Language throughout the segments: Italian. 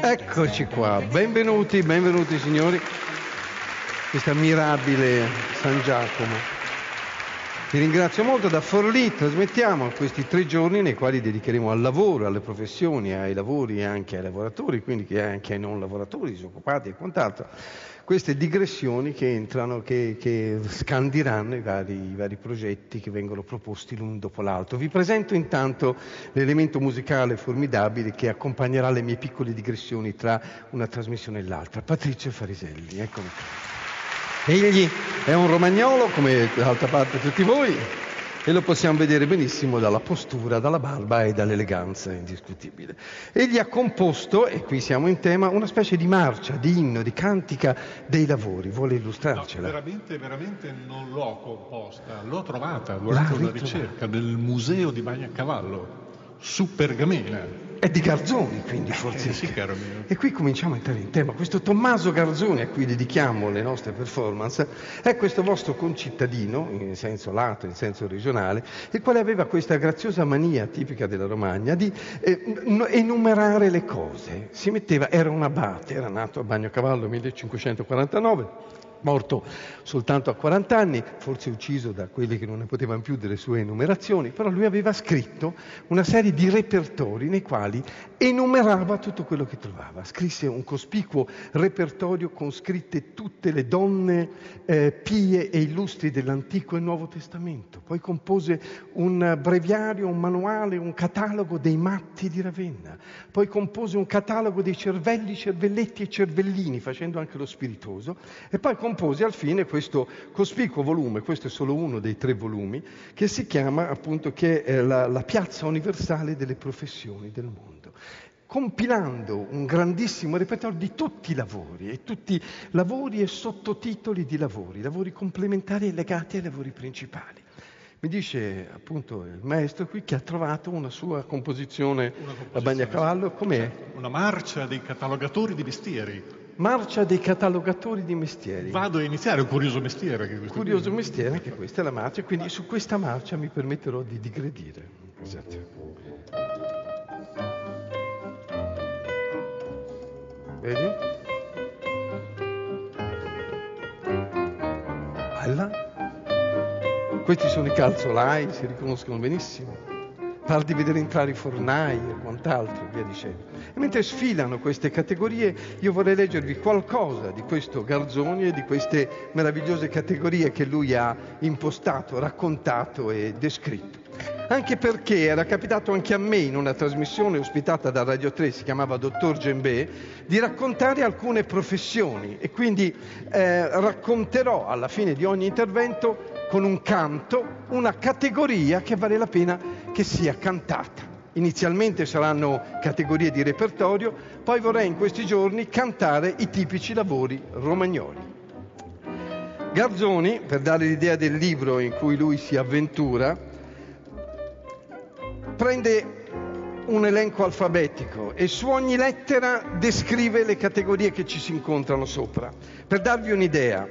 Eccoci qua, benvenuti, benvenuti signori, questa mirabile San Giacomo. Vi ringrazio molto, da Forlì trasmettiamo questi tre giorni nei quali dedicheremo al lavoro, alle professioni, ai lavori e anche ai lavoratori, quindi anche ai non lavoratori, disoccupati e quant'altro queste digressioni che entrano, che, che scandiranno i vari, i vari, progetti che vengono proposti l'un dopo l'altro. Vi presento intanto l'elemento musicale formidabile che accompagnerà le mie piccole digressioni tra una trasmissione e l'altra. Patrizio Fariselli, eccomi. Egli è un romagnolo, come d'altra parte tutti voi, e lo possiamo vedere benissimo dalla postura, dalla barba e dall'eleganza indiscutibile. Egli ha composto, e qui siamo in tema, una specie di marcia, di inno, di cantica dei lavori. Vuole illustrarcela? No, veramente, veramente non l'ho composta, l'ho trovata durante una ricerca nel museo di Bagnacavallo, su Pergamena. È di Garzoni, quindi forse. Eh, sì, caro mio. E qui cominciamo a entrare in tema. Questo Tommaso Garzoni, a cui dedichiamo le nostre performance, è questo vostro concittadino, in senso lato, in senso regionale, il quale aveva questa graziosa mania tipica della Romagna di eh, enumerare le cose. Si metteva, era un abate, era nato a Bagnacavallo 1549 morto soltanto a 40 anni, forse ucciso da quelli che non ne potevano più delle sue enumerazioni, però lui aveva scritto una serie di repertori nei quali enumerava tutto quello che trovava. Scrisse un cospicuo repertorio con scritte tutte le donne eh, pie e illustri dell'Antico e Nuovo Testamento, poi compose un breviario, un manuale, un catalogo dei matti di Ravenna, poi compose un catalogo dei cervelli, cervelletti e cervellini, facendo anche lo spiritoso, e poi compose al fine questo cospicuo volume, questo è solo uno dei tre volumi, che si chiama appunto che è la, la piazza universale delle professioni del mondo compilando un grandissimo repertorio di tutti i lavori, e tutti lavori e sottotitoli di lavori, lavori complementari e legati ai lavori principali. Mi dice appunto il maestro qui che ha trovato una sua composizione, una composizione a Bagnacavallo, com'è? Certo. Una marcia dei catalogatori di mestieri. Marcia dei catalogatori di mestieri. Vado a iniziare un curioso mestiere. Che questo curioso qui. mestiere, anche questa è la marcia, quindi su questa marcia mi permetterò di digredire. Esatto. Vedi? Bella. Questi sono i calzolai, si riconoscono benissimo par di vedere entrare i fornai e quant'altro, via dicendo. E mentre sfilano queste categorie, io vorrei leggervi qualcosa di questo Garzoni e di queste meravigliose categorie che lui ha impostato, raccontato e descritto. Anche perché era capitato anche a me in una trasmissione ospitata da Radio 3, si chiamava Dottor Gembè, di raccontare alcune professioni e quindi eh, racconterò alla fine di ogni intervento con un canto una categoria che vale la pena che sia cantata. Inizialmente saranno categorie di repertorio, poi vorrei in questi giorni cantare i tipici lavori romagnoli. Garzoni, per dare l'idea del libro in cui lui si avventura, prende un elenco alfabetico e su ogni lettera descrive le categorie che ci si incontrano sopra. Per darvi un'idea,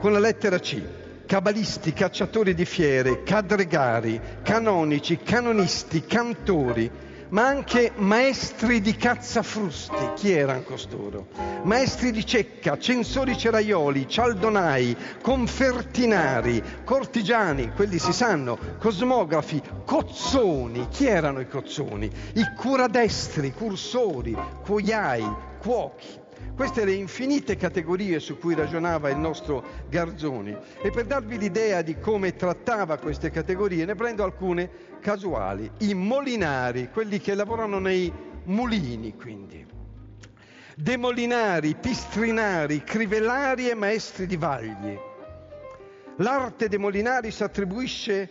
con la lettera C cabalisti, cacciatori di fiere, cadregari, canonici, canonisti, cantori, ma anche maestri di cazzafrusti. Chi erano costoro? Maestri di cecca, censori ceraioli, cialdonai, confertinari, cortigiani, quelli si sanno, cosmografi, cozzoni. Chi erano i cozzoni? I curadestri, cursori, cuoiai, cuochi. Queste le infinite categorie su cui ragionava il nostro Garzoni e per darvi l'idea di come trattava queste categorie ne prendo alcune casuali. I molinari, quelli che lavorano nei mulini quindi. Demolinari, pistrinari, crivellari e maestri di vagli. L'arte dei molinari si attribuisce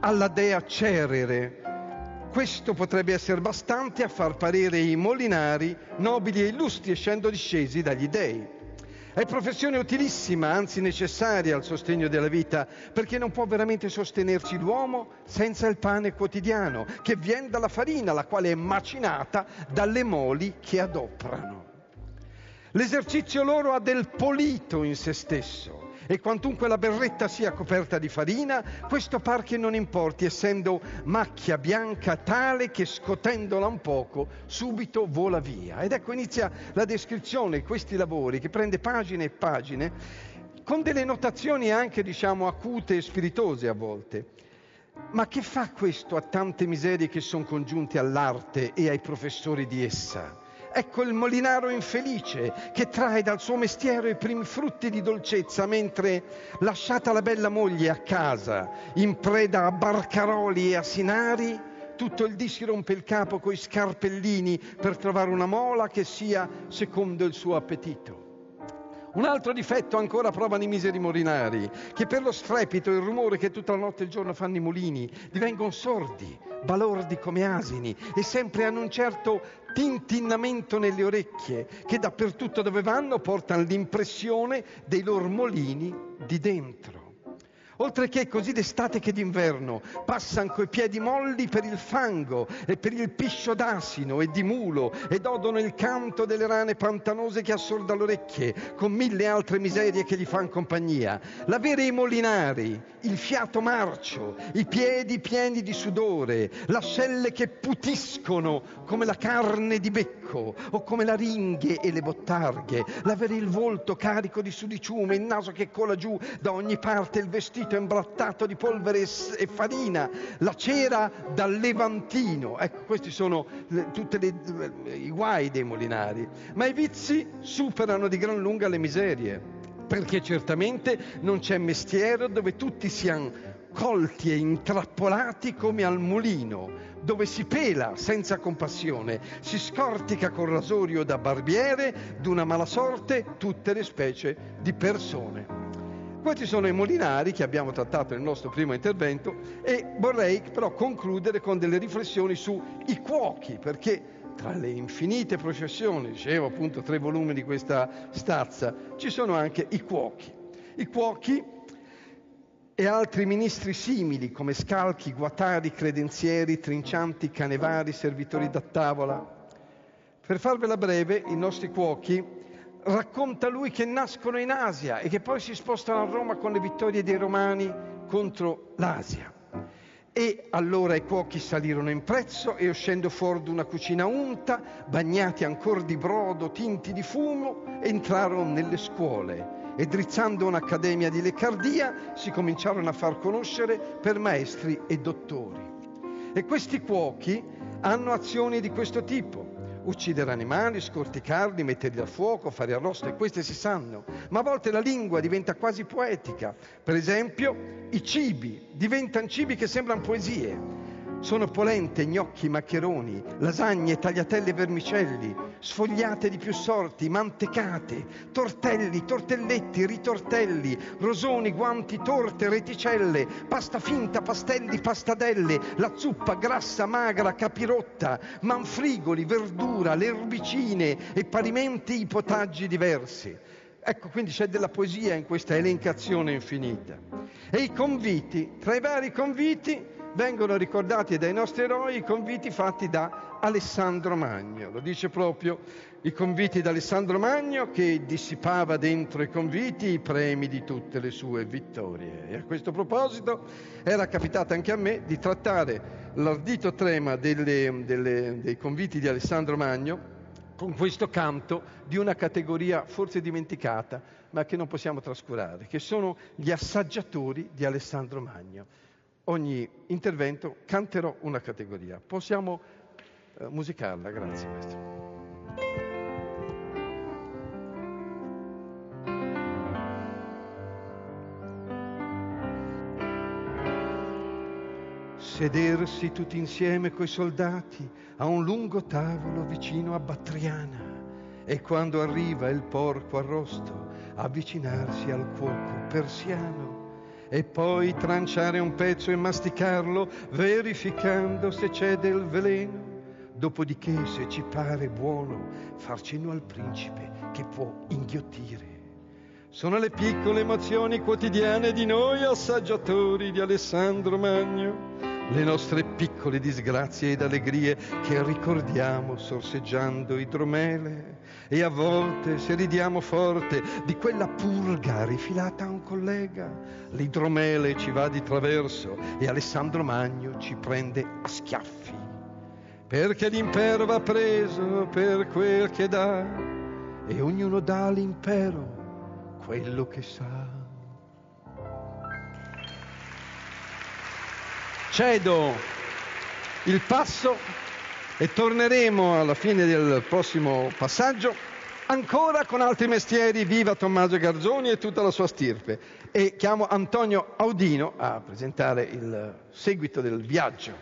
alla dea Cerere, questo potrebbe essere bastante a far parere i molinari nobili e illustri essendo discesi dagli dei. È professione utilissima, anzi necessaria al sostegno della vita, perché non può veramente sostenerci l'uomo senza il pane quotidiano, che viene dalla farina, la quale è macinata dalle moli che adoprano. L'esercizio loro ha del polito in se stesso, E quantunque la berretta sia coperta di farina, questo par che non importi, essendo macchia bianca tale che scotendola un poco subito vola via. Ed ecco inizia la descrizione di questi lavori che prende pagine e pagine con delle notazioni anche diciamo acute e spiritose a volte. Ma che fa questo a tante miserie che sono congiunte all'arte e ai professori di essa? Ecco il molinaro infelice che trae dal suo mestiere i primi frutti di dolcezza, mentre, lasciata la bella moglie a casa, in preda a barcaroli e asinari, tutto il dì si rompe il capo coi scarpellini per trovare una mola che sia secondo il suo appetito. Un altro difetto ancora provano i miseri molinari, che per lo strepito e il rumore che tutta la notte e il giorno fanno i mulini, divengono sordi, balordi come asini e sempre hanno un certo tintinnamento nelle orecchie, che dappertutto dove vanno portano l'impressione dei loro molini di dentro. Oltre che così d'estate che d'inverno, passano coi piedi molli per il fango e per il piscio d'asino e di mulo ed odono il canto delle rane pantanose che assorda le orecchie, con mille altre miserie che gli fanno compagnia. L'avere i molinari, il fiato marcio, i piedi pieni di sudore, l'ascelle che putiscono come la carne di becco o come la ringhe e le bottarghe, l'avere il volto carico di sudiciume, il naso che cola giù da ogni parte, il vestito vestito imbrattato di polvere e farina, la cera dal levantino. Ecco, questi sono tutti i guai dei molinari. Ma i vizi superano di gran lunga le miserie, perché certamente non c'è mestiere dove tutti siano colti e intrappolati come al mulino, dove si pela senza compassione, si scortica col rasorio da barbiere d'una mala sorte tutte le specie di persone. Questi sono i molinari che abbiamo trattato nel nostro primo intervento e vorrei però concludere con delle riflessioni sui cuochi, perché tra le infinite professioni, dicevo appunto tre volumi di questa stazza, ci sono anche i cuochi. I cuochi e altri ministri simili come scalchi, guatari, credenzieri, trincianti, canevari, servitori da tavola. Per farvela breve, i nostri cuochi racconta lui che nascono in Asia e che poi si spostano a Roma con le vittorie dei Romani contro l'Asia. E allora i cuochi salirono in prezzo e uscendo fuori d'una cucina unta, bagnati ancora di brodo, tinti di fumo, entrarono nelle scuole e drizzando un'accademia di leccardia si cominciarono a far conoscere per maestri e dottori. E questi cuochi hanno azioni di questo tipo uccidere animali, scorticarli, metterli al fuoco, fare arrosto, queste si sanno. Ma a volte la lingua diventa quasi poetica. Per esempio, i cibi diventano cibi che sembrano poesie. Sono polente, gnocchi, maccheroni, lasagne, tagliatelle vermicelli, sfogliate di più sorti, mantecate, tortelli, tortelletti, ritortelli, rosoni, guanti, torte, reticelle, pasta finta, pastelli, pastadelle, la zuppa grassa, magra, capirotta, manfrigoli, verdura, le erbicine e parimenti i potaggi diversi. Ecco, quindi c'è della poesia in questa elencazione infinita. E i conviti, tra i vari conviti vengono ricordati dai nostri eroi i conviti fatti da Alessandro Magno. Lo dice proprio i conviti da Alessandro Magno che dissipava dentro i conviti i premi di tutte le sue vittorie. E a questo proposito era capitato anche a me di trattare l'ardito trema delle, delle, dei conviti di Alessandro Magno con questo canto di una categoria forse dimenticata, ma che non possiamo trascurare, che sono gli assaggiatori di Alessandro Magno ogni intervento canterò una categoria. Possiamo eh, musicarla, grazie maestro. Sedersi tutti insieme coi soldati a un lungo tavolo vicino a Battriana e quando arriva il porco arrosto avvicinarsi al cuoco persiano e poi tranciare un pezzo e masticarlo, verificando se c'è del veleno. Dopodiché, se ci pare buono, far cenno al principe che può inghiottire. Sono le piccole emozioni quotidiane di noi assaggiatori di Alessandro Magno le nostre piccole disgrazie ed allegrie che ricordiamo sorseggiando idromele e a volte se ridiamo forte di quella purga rifilata a un collega l'idromele ci va di traverso e Alessandro Magno ci prende a schiaffi. Perché l'impero va preso per quel che dà e ognuno dà all'impero quello che sa cedo il passo e torneremo alla fine del prossimo passaggio ancora con altri mestieri. Viva Tommaso Garzoni e tutta la sua stirpe. E chiamo Antonio Audino a presentare il seguito del viaggio.